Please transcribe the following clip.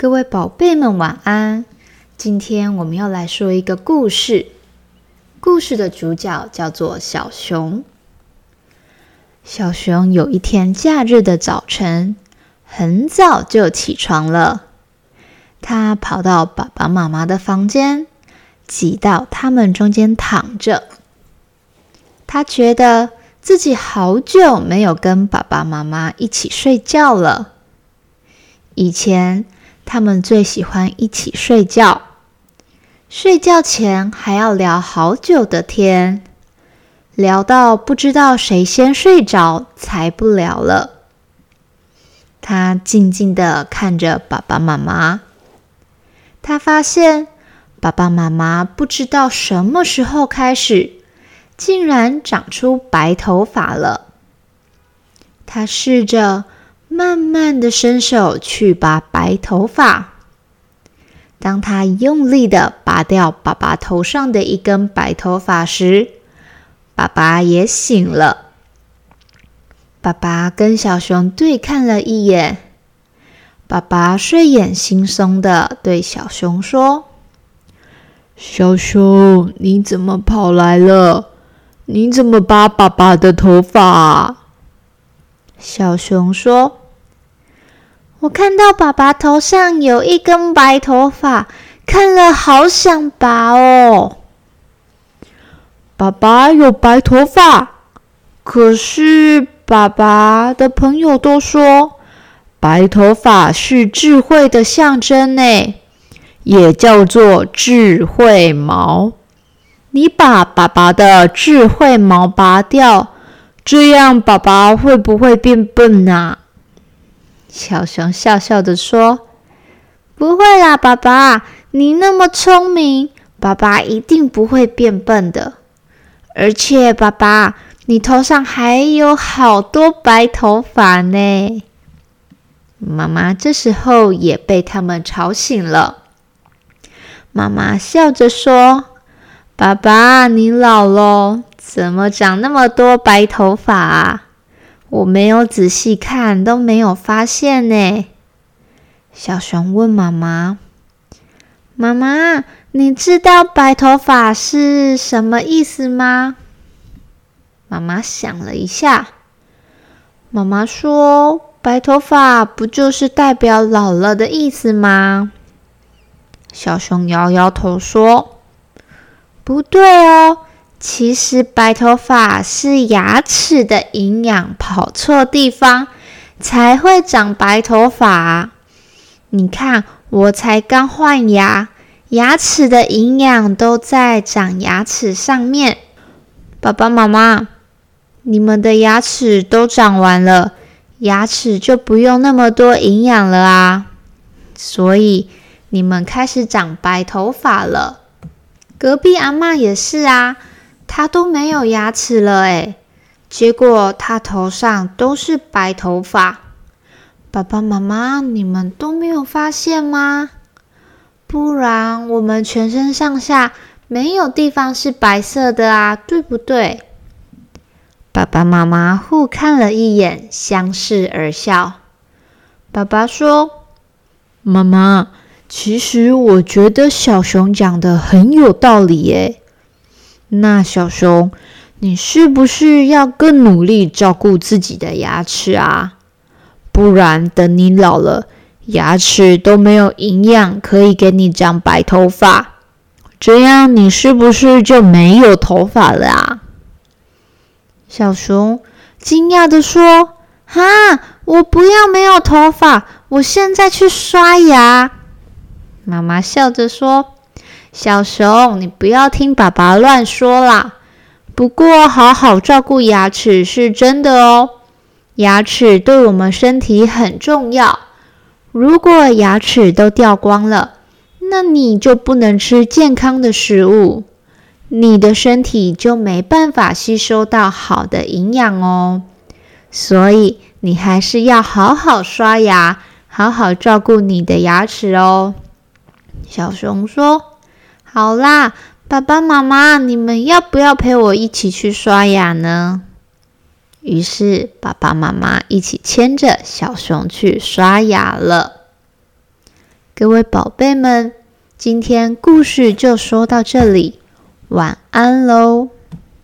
各位宝贝们，晚安！今天我们要来说一个故事。故事的主角叫做小熊。小熊有一天假日的早晨，很早就起床了。他跑到爸爸妈妈的房间，挤到他们中间躺着。他觉得自己好久没有跟爸爸妈妈一起睡觉了。以前。他们最喜欢一起睡觉，睡觉前还要聊好久的天，聊到不知道谁先睡着才不聊了。他静静的看着爸爸妈妈，他发现爸爸妈妈不知道什么时候开始，竟然长出白头发了。他试着。慢慢的伸手去拔白头发。当他用力的拔掉爸爸头上的一根白头发时，爸爸也醒了。爸爸跟小熊对看了一眼，爸爸睡眼惺忪的对小熊说：“小熊，你怎么跑来了？你怎么拔爸爸的头发？”小熊说。我看到爸爸头上有一根白头发，看了好想拔哦。爸爸有白头发，可是爸爸的朋友都说，白头发是智慧的象征呢，也叫做智慧毛。你把爸爸的智慧毛拔掉，这样爸爸会不会变笨啊？小熊笑笑的说：“不会啦，爸爸，你那么聪明，爸爸一定不会变笨的。而且，爸爸，你头上还有好多白头发呢。”妈妈这时候也被他们吵醒了。妈妈笑着说：“爸爸，你老了，怎么长那么多白头发啊？”我没有仔细看，都没有发现呢。小熊问妈妈：“妈妈，你知道白头发是什么意思吗？”妈妈想了一下，妈妈说：“白头发不就是代表老了的意思吗？”小熊摇摇头说：“不对哦。”其实白头发是牙齿的营养跑错地方，才会长白头发。你看，我才刚换牙，牙齿的营养都在长牙齿上面。爸爸妈妈，你们的牙齿都长完了，牙齿就不用那么多营养了啊。所以你们开始长白头发了。隔壁阿妈也是啊。他都没有牙齿了诶，结果他头上都是白头发。爸爸妈妈，你们都没有发现吗？不然我们全身上下没有地方是白色的啊，对不对？爸爸妈妈互看了一眼，相视而笑。爸爸说：“妈妈，其实我觉得小熊讲的很有道理耶。”那小熊，你是不是要更努力照顾自己的牙齿啊？不然等你老了，牙齿都没有营养可以给你长白头发，这样你是不是就没有头发了啊？小熊惊讶的说：“哈，我不要没有头发，我现在去刷牙。”妈妈笑着说。小熊，你不要听爸爸乱说啦。不过，好好照顾牙齿是真的哦。牙齿对我们身体很重要。如果牙齿都掉光了，那你就不能吃健康的食物，你的身体就没办法吸收到好的营养哦。所以，你还是要好好刷牙，好好照顾你的牙齿哦。小熊说。好啦，爸爸妈妈，你们要不要陪我一起去刷牙呢？于是爸爸妈妈一起牵着小熊去刷牙了。各位宝贝们，今天故事就说到这里，晚安喽。